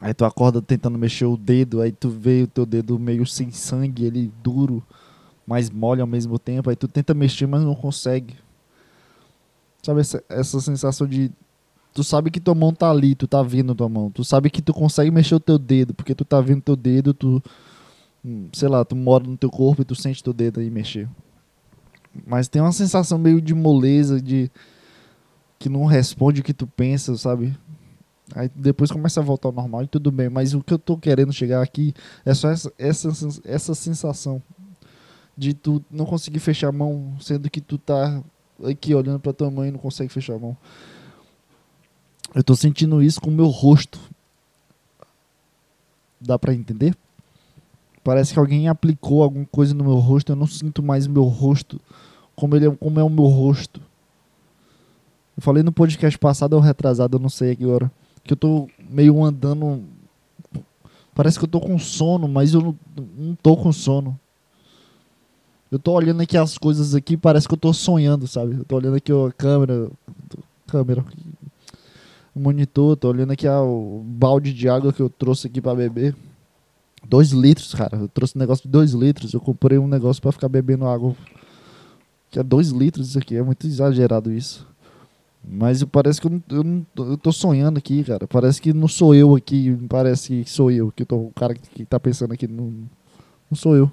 Aí tu acorda tentando mexer o dedo, aí tu vê o teu dedo meio sem sangue, ele duro, mas mole ao mesmo tempo. Aí tu tenta mexer, mas não consegue. Sabe essa, essa sensação de Tu sabe que tua mão tá ali, tu tá vendo tua mão. Tu sabe que tu consegue mexer o teu dedo, porque tu tá vendo teu dedo, tu. Hum, sei lá, tu mora no teu corpo e tu sente teu dedo aí mexer. Mas tem uma sensação meio de moleza, de. que não responde o que tu pensa, sabe? Aí depois começa a voltar ao normal e tudo bem. Mas o que eu tô querendo chegar aqui é só essa, essa, essa sensação de tu não conseguir fechar a mão, sendo que tu tá aqui olhando pra tua mãe e não consegue fechar a mão. Eu tô sentindo isso com o meu rosto. Dá pra entender? Parece que alguém aplicou alguma coisa no meu rosto. Eu não sinto mais meu rosto como, ele é, como é o meu rosto. Eu falei no podcast passado ou retrasado, eu não sei agora. Que eu tô meio andando. Parece que eu tô com sono, mas eu não, não tô com sono. Eu tô olhando aqui as coisas aqui, parece que eu tô sonhando, sabe? Eu tô olhando aqui a câmera. Câmera. O monitor, tô olhando aqui o balde de água que eu trouxe aqui para beber. Dois litros, cara. Eu trouxe um negócio de dois litros. Eu comprei um negócio para ficar bebendo água. Que é dois litros isso aqui. É muito exagerado isso. Mas parece que eu, eu, eu tô sonhando aqui, cara. Parece que não sou eu aqui. Parece que sou eu. Que eu tô, o cara que tá pensando aqui. Não, não sou eu.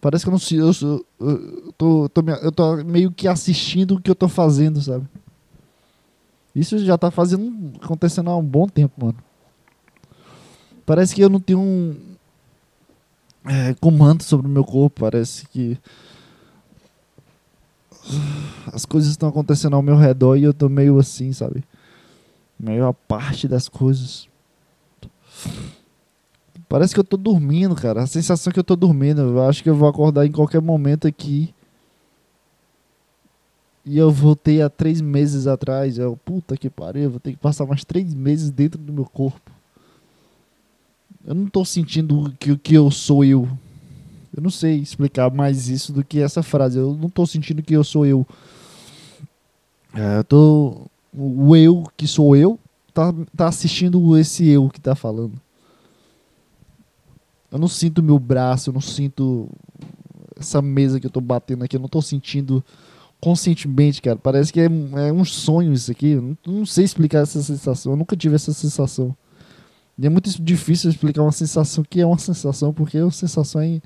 Parece que eu não sei. Eu, eu, eu, tô, tô, eu tô meio que assistindo o que eu tô fazendo, sabe? Isso já tá fazendo. acontecendo há um bom tempo, mano. Parece que eu não tenho um. É, comando sobre o meu corpo. Parece que. As coisas estão acontecendo ao meu redor e eu tô meio assim, sabe? Meio a parte das coisas. Parece que eu tô dormindo, cara. A sensação é que eu tô dormindo. Eu acho que eu vou acordar em qualquer momento aqui. E eu voltei há três meses atrás. Eu, puta que pariu, vou ter que passar mais três meses dentro do meu corpo. Eu não tô sentindo que o que eu sou eu. Eu não sei explicar mais isso do que essa frase. Eu não tô sentindo que eu sou eu. É, eu tô. O eu que sou eu tá, tá assistindo esse eu que tá falando. Eu não sinto meu braço, eu não sinto essa mesa que eu tô batendo aqui, eu não tô sentindo conscientemente, cara. Parece que é, é um sonho isso aqui. Eu não, não sei explicar essa sensação. Eu nunca tive essa sensação. E é muito difícil explicar uma sensação que é uma sensação, porque a sensação é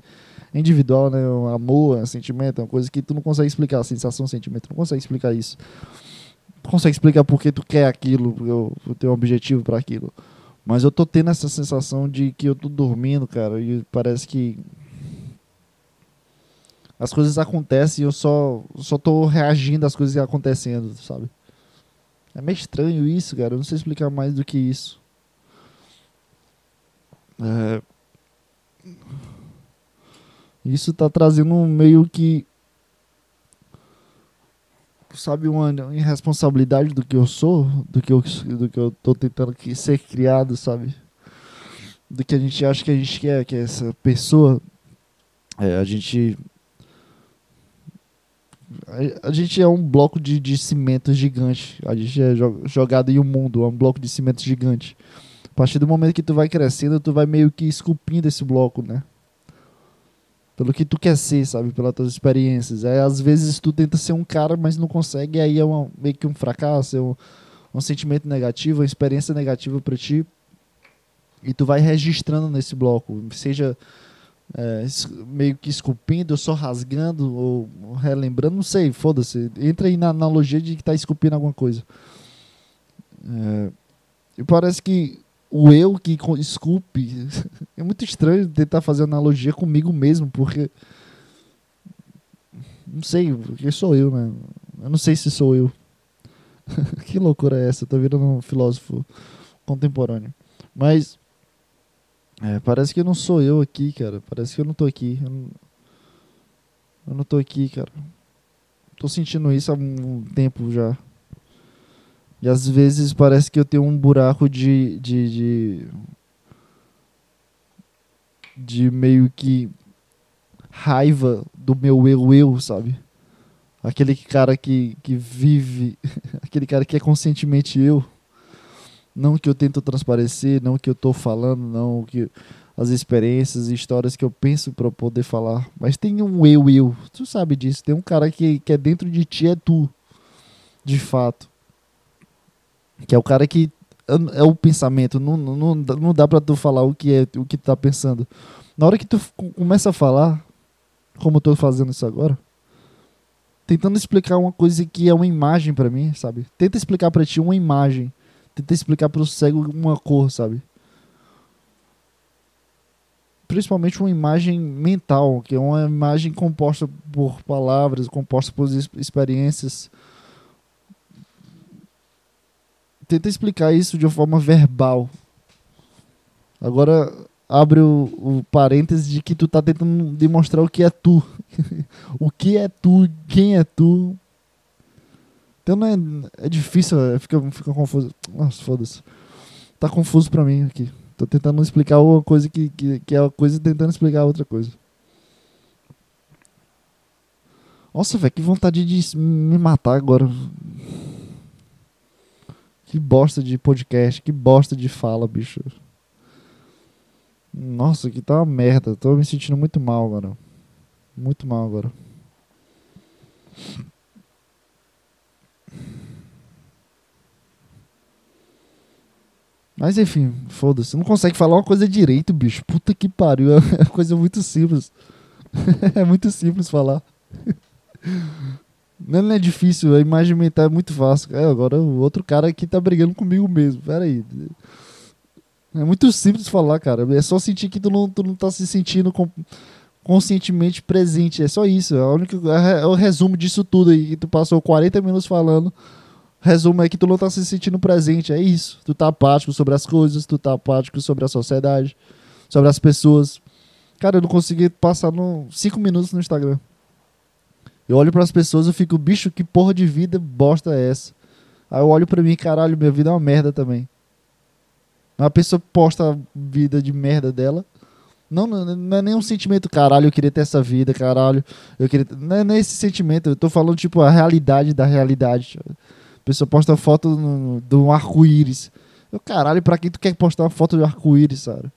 individual, né? O amor, é um sentimento, é uma coisa que tu não consegue explicar. A sensação, sentimento, não consegue explicar isso. Tu consegue explicar por que tu quer aquilo, o teu objetivo para aquilo. Mas eu tô tendo essa sensação de que eu tô dormindo, cara, e parece que as coisas acontecem e eu só, só tô reagindo às coisas que acontecendo, sabe? É meio estranho isso, cara. Eu não sei explicar mais do que isso. É... Isso tá trazendo meio que. Sabe, uma irresponsabilidade do que eu sou, do que eu, do que eu tô tentando ser criado, sabe? Do que a gente acha que a gente quer, que é essa pessoa. É, a gente. A, a gente é um bloco de, de cimento gigante. A gente é jogado em um mundo, é um bloco de cimento gigante partir do momento que tu vai crescendo, tu vai meio que esculpindo esse bloco, né? Pelo que tu quer ser, sabe? Pelas tuas experiências. Aí, às vezes tu tenta ser um cara, mas não consegue, aí é uma, meio que um fracasso, é um, um sentimento negativo, uma experiência negativa para ti. E tu vai registrando nesse bloco, seja é, meio que esculpindo, só rasgando, ou relembrando, não sei, foda-se. Entra aí na analogia de que tá esculpindo alguma coisa. É, e parece que o eu que esculpe. É muito estranho tentar fazer analogia comigo mesmo, porque. Não sei, porque sou eu, né? Eu não sei se sou eu. que loucura é essa? Eu tô virando um filósofo contemporâneo. Mas. É, parece que não sou eu aqui, cara. Parece que eu não tô aqui. Eu não, eu não tô aqui, cara. Tô sentindo isso há um tempo já. E às vezes parece que eu tenho um buraco de, de, de, de meio que raiva do meu eu, eu, sabe? Aquele cara que, que vive, aquele cara que é conscientemente eu. Não que eu tento transparecer, não que eu tô falando, não que as experiências e histórias que eu penso para poder falar. Mas tem um eu, eu. Tu sabe disso. Tem um cara que, que é dentro de ti, é tu. De fato. Que é o cara que é o pensamento, não, não, não dá pra tu falar o que é o que tu tá pensando. Na hora que tu começa a falar, como eu tô fazendo isso agora, tentando explicar uma coisa que é uma imagem para mim, sabe? Tenta explicar para ti uma imagem. Tenta explicar pro cego uma cor, sabe? Principalmente uma imagem mental, que é uma imagem composta por palavras, composta por experiências. Tenta explicar isso de uma forma verbal. Agora abre o, o parênteses de que tu tá tentando demonstrar o que é tu. o que é tu, quem é tu. Então não é, é difícil, fica, fica confuso. Nossa, foda-se. Tá confuso pra mim aqui. Tô tentando explicar uma coisa que, que, que é uma coisa tentando explicar outra coisa. Nossa, velho, que vontade de me matar agora. Que bosta de podcast, que bosta de fala, bicho. Nossa, que tá uma merda. Tô me sentindo muito mal agora. Muito mal agora. Mas enfim, foda-se. Não consegue falar uma coisa direito, bicho. Puta que pariu. É coisa muito simples. é muito simples falar. Não é difícil, a imagem mental é muito fácil. É, agora o outro cara aqui tá brigando comigo mesmo. Pera aí. É muito simples falar, cara. É só sentir que tu não, tu não tá se sentindo conscientemente presente. É só isso. É, única, é, é o resumo disso tudo aí. Que tu passou 40 minutos falando. Resumo é que tu não tá se sentindo presente. É isso. Tu tá apático sobre as coisas, tu tá apático sobre a sociedade, sobre as pessoas. Cara, eu não consegui passar 5 minutos no Instagram. Eu olho para as pessoas e fico, bicho, que porra de vida bosta é essa? Aí eu olho para mim, caralho, minha vida é uma merda também. Uma pessoa posta a vida de merda dela. Não, não, não é nem um sentimento, caralho, eu queria ter essa vida, caralho. Eu queria. Não é nem esse sentimento. Eu tô falando, tipo, a realidade da realidade. A pessoa posta foto de um arco-íris. Eu, caralho, pra quem tu quer postar uma foto de arco-íris, sabe?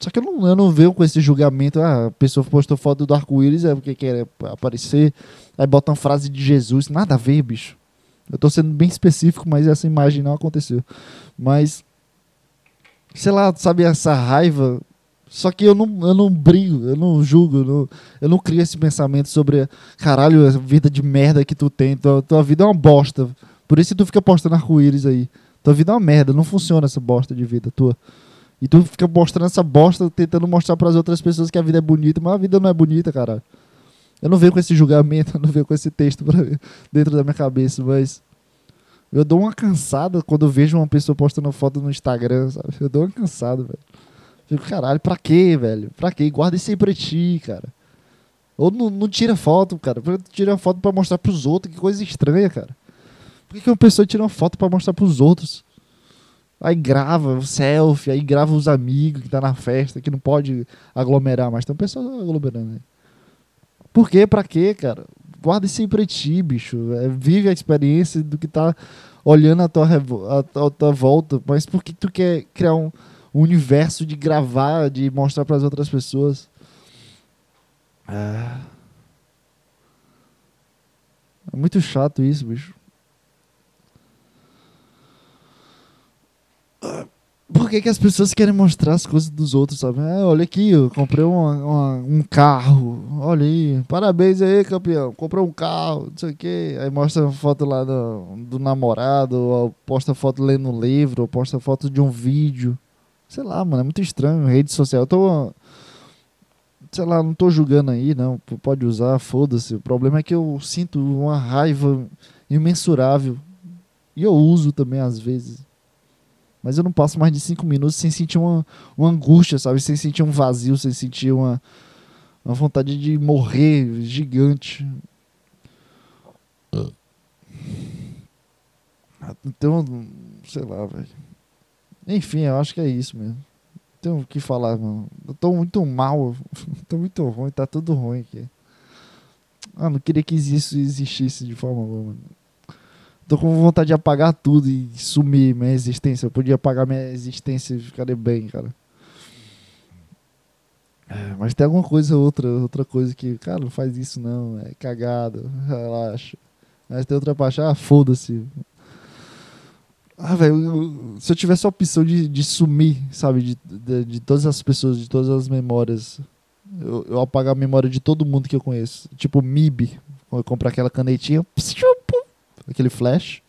Só que eu não, eu não venho com esse julgamento. Ah, a pessoa postou foto do arco-íris é porque quer aparecer. Aí bota uma frase de Jesus. Nada a ver, bicho. Eu tô sendo bem específico, mas essa imagem não aconteceu. Mas sei lá, sabe, essa raiva. Só que eu não, eu não brigo, eu não julgo, eu não, eu não crio esse pensamento sobre, caralho, a vida de merda que tu tem, tua, tua vida é uma bosta. Por isso tu fica postando arco-íris aí. Tua vida é uma merda, não funciona essa bosta de vida tua. E tu fica mostrando essa bosta, tentando mostrar para as outras pessoas que a vida é bonita, mas a vida não é bonita, caralho. Eu não venho com esse julgamento, eu não venho com esse texto dentro da minha cabeça, mas eu dou uma cansada quando eu vejo uma pessoa postando foto no Instagram, sabe? Eu dou uma cansada, velho. Fico, caralho, pra quê, velho? Pra quê? Guarda isso aí pra ti, cara. Ou não, não tira foto, cara. Tira foto pra mostrar pros outros. Que coisa estranha, cara. Por que, que uma pessoa tira uma foto pra mostrar pros outros? Aí grava o selfie, aí grava os amigos que tá na festa, que não pode aglomerar, mas tem pessoas aglomerando aí. Por quê? Pra quê, cara? guarda isso aí pra ti, bicho. É, vive a experiência do que tá olhando a tua, a, a tua volta. Mas por que tu quer criar um, um universo de gravar, de mostrar para as outras pessoas? É... é muito chato isso, bicho. por que, que as pessoas querem mostrar as coisas dos outros, sabe? É, olha aqui, eu comprei uma, uma, um carro. Olha aí, parabéns aí, campeão. Comprou um carro, não sei o quê. Aí mostra foto lá do, do namorado, ou posta foto lendo um livro, ou posta foto de um vídeo. Sei lá, mano, é muito estranho. Rede social. Eu tô. Sei lá, não tô julgando aí, não. Pode usar, foda-se. O problema é que eu sinto uma raiva imensurável. E eu uso também às vezes. Mas eu não passo mais de cinco minutos sem sentir uma, uma angústia, sabe? Sem sentir um vazio, sem sentir uma, uma vontade de morrer gigante. Então, sei lá, velho. Enfim, eu acho que é isso mesmo. Tenho o que falar, mano. Eu tô muito mal. tô muito ruim, tá tudo ruim aqui. Ah, não queria que isso existisse de forma alguma. Tô com vontade de apagar tudo e sumir minha existência. Eu podia apagar minha existência e ficaria bem, cara. É, mas tem alguma coisa, outra, outra coisa que, cara, não faz isso não, é cagado, relaxa. Mas tem outra parte, ah, foda-se. Ah, velho, se eu tivesse a opção de, de sumir, sabe, de, de, de, todas as pessoas, de todas as memórias, eu, eu apagar a memória de todo mundo que eu conheço. Tipo, MIB, eu comprar aquela canetinha, aquele flash.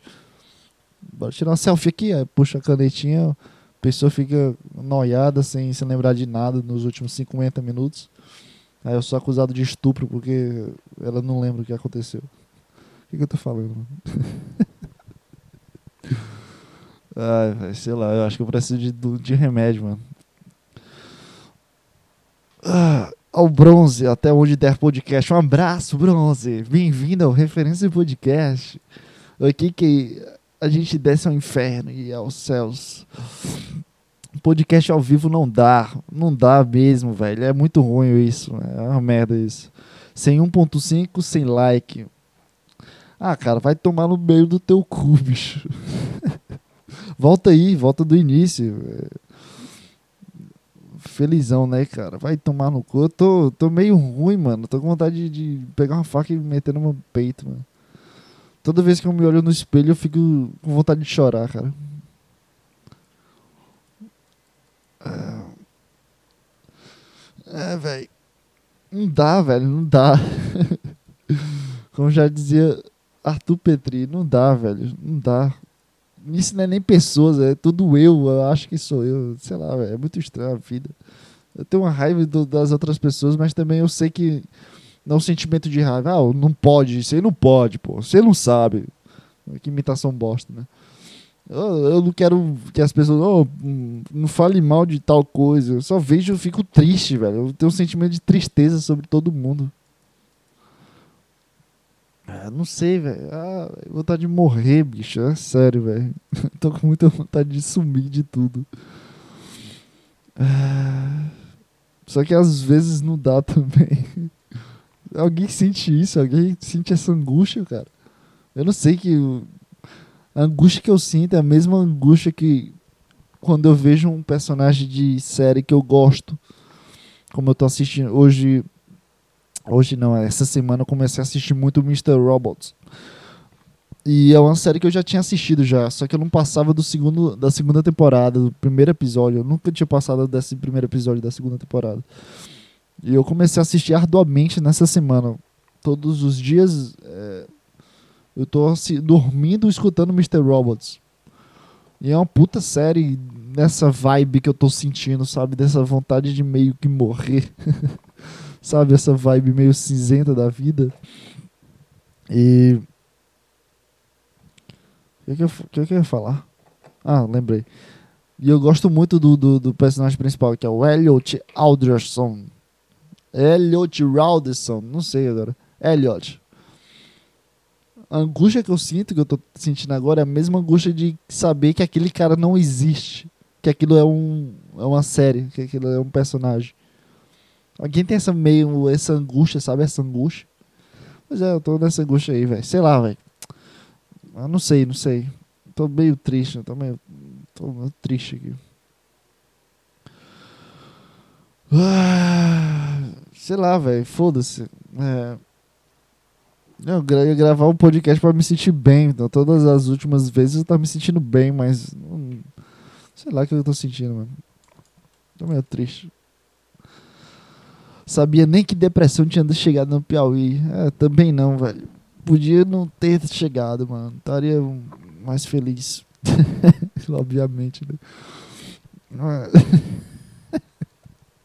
bora tirar uma selfie aqui, aí puxa a canetinha, a pessoa fica noiada, sem se lembrar de nada nos últimos 50 minutos. Aí eu sou acusado de estupro porque ela não lembra o que aconteceu. O que, que eu tô falando? Ai, sei lá, eu acho que eu preciso de, de remédio, mano. Ah, ao Bronze, até onde der podcast. Um abraço, Bronze. Bem-vindo ao Referência Podcast. Aqui que a gente desce ao inferno e aos céus. Podcast ao vivo não dá. Não dá mesmo, velho. É muito ruim isso. É uma merda isso. Sem 1.5, sem like. Ah, cara, vai tomar no meio do teu cu, bicho. Volta aí, volta do início. Felizão, né, cara? Vai tomar no cu. Eu tô, tô meio ruim, mano. Tô com vontade de, de pegar uma faca e meter no meu peito, mano. Toda vez que eu me olho no espelho, eu fico com vontade de chorar, cara. É, é velho. Não dá, velho, não dá. Como já dizia Arthur Petri, não dá, velho, não dá. Isso não é nem pessoas, é tudo eu, eu acho que sou eu. Sei lá, é muito estranho a vida. Eu tenho uma raiva do, das outras pessoas, mas também eu sei que não é um sentimento de raiva. Ah, não pode, você não pode, pô. Você não sabe. Que imitação bosta, né? Eu, eu não quero que as pessoas oh, não falem mal de tal coisa. Eu só vejo e fico triste, velho. Eu tenho um sentimento de tristeza sobre todo mundo. Ah, não sei, velho. Ah, vontade de morrer, bicho. É sério, velho. Tô com muita vontade de sumir de tudo. Ah, só que às vezes não dá também. Alguém sente isso? Alguém sente essa angústia, cara? Eu não sei que. A angústia que eu sinto é a mesma angústia que quando eu vejo um personagem de série que eu gosto. Como eu tô assistindo hoje Hoje não, essa semana eu comecei a assistir muito Mr. Robots. E é uma série que eu já tinha assistido já, só que eu não passava do segundo, da segunda temporada, do primeiro episódio. Eu nunca tinha passado desse primeiro episódio da segunda temporada. E eu comecei a assistir arduamente nessa semana. Todos os dias é, eu tô assim, dormindo escutando Mr. Robots. E é uma puta série nessa vibe que eu tô sentindo, sabe? Dessa vontade de meio que morrer. sabe? Essa vibe meio cinzenta da vida. E. O que, que, que, eu ia falar? Ah, lembrei. E eu gosto muito do, do, do personagem principal, que é o Elliot Alderson. Elliot Alderson, não sei agora. Elliot. A angústia que eu sinto, que eu tô sentindo agora, é a mesma angústia de saber que aquele cara não existe. Que aquilo é, um, é uma série, que aquilo é um personagem. Alguém tem essa meio, essa angústia, sabe? Essa angústia. Pois é, eu tô nessa angústia aí, velho. Sei lá, velho. Eu não sei, não sei. Tô meio triste, tô meio. Tô meio triste aqui. Ah, sei lá, velho. Foda-se. É. Eu ia gravar um podcast pra me sentir bem. Então, todas as últimas vezes eu tava me sentindo bem, mas. sei lá o que eu tô sentindo, mano. Tô meio triste. Sabia nem que depressão tinha chegado no Piauí. É, também não, velho. Podia não ter chegado, mano. Estaria mais feliz. Obviamente, né?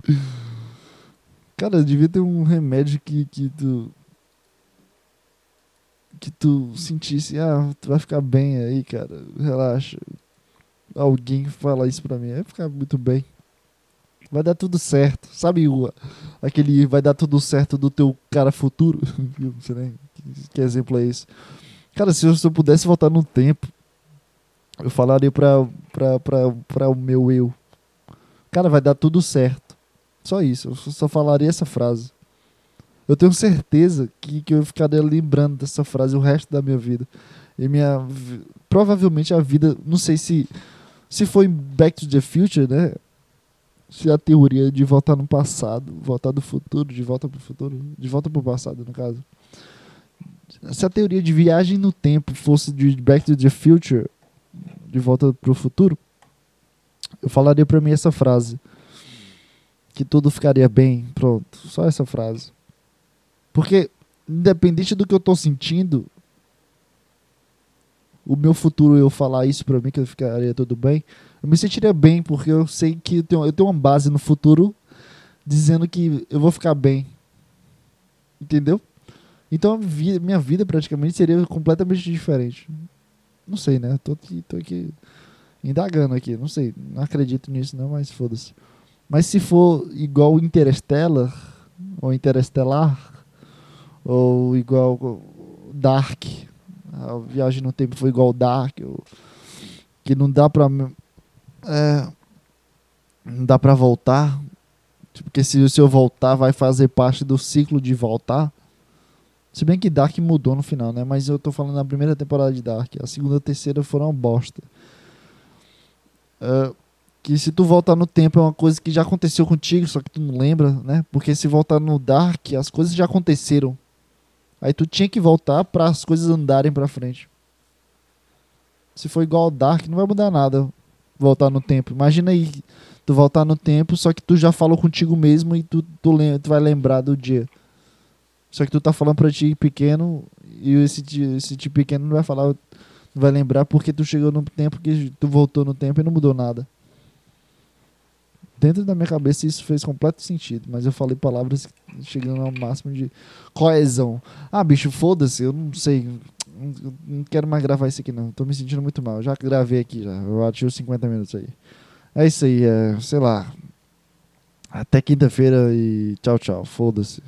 Cara, devia ter um remédio que, que tu. Que tu sentisse, ah, tu vai ficar bem aí, cara. Relaxa. Alguém fala isso pra mim, vai ficar muito bem vai dar tudo certo. Sabe o, aquele vai dar tudo certo do teu cara futuro? Não sei nem que, exemplo é esse. Cara, se eu, se eu pudesse voltar no tempo, eu falaria pra, pra, pra, pra o meu eu. Cara, vai dar tudo certo. Só isso, eu só falaria essa frase. Eu tenho certeza que, que eu ficaria lembrando dessa frase o resto da minha vida. E minha. Provavelmente a vida. Não sei se. Se foi Back to the Future, né? Se a teoria de voltar no passado, voltar do futuro, de volta para o futuro, de volta para o passado, no caso. Se a teoria de viagem no tempo fosse de Back to the Future, de volta para o futuro, eu falaria para mim essa frase. Que tudo ficaria bem, pronto. Só essa frase. Porque, independente do que eu estou sentindo, o meu futuro eu falar isso pra mim, que eu ficaria tudo bem, eu me sentiria bem, porque eu sei que eu tenho, eu tenho uma base no futuro dizendo que eu vou ficar bem. Entendeu? Então minha vida praticamente seria completamente diferente. Não sei, né? Tô aqui, tô aqui indagando aqui, não sei, não acredito nisso não, mas foda-se. Mas se for igual Interstellar, ou Interestelar, ou igual Dark, a viagem no tempo foi igual Dark, ou, que não dá pra. É, não dá pra voltar. Porque se, se eu voltar, vai fazer parte do ciclo de voltar. Se bem que Dark mudou no final, né? Mas eu tô falando da primeira temporada de Dark. A segunda e a terceira foram bosta. Uh, que se tu voltar no tempo é uma coisa que já aconteceu contigo, só que tu não lembra, né? Porque se voltar no Dark, as coisas já aconteceram. Aí tu tinha que voltar para as coisas andarem para frente. Se for igual ao Dark, não vai mudar nada voltar no tempo. Imagina aí tu voltar no tempo, só que tu já falou contigo mesmo e tu, tu, tu vai lembrar do dia. Só que tu tá falando pra ti pequeno e esse, esse ti pequeno não vai falar, não vai lembrar porque tu chegou no tempo que tu voltou no tempo e não mudou nada dentro da minha cabeça isso fez completo sentido, mas eu falei palavras chegando ao máximo de coesão. Ah, bicho, foda-se, eu não sei. Não quero mais gravar isso aqui não. Tô me sentindo muito mal. Já gravei aqui já. Eu atingi os 50 minutos aí. É isso aí, é, sei lá. Até quinta-feira e tchau, tchau. Foda-se.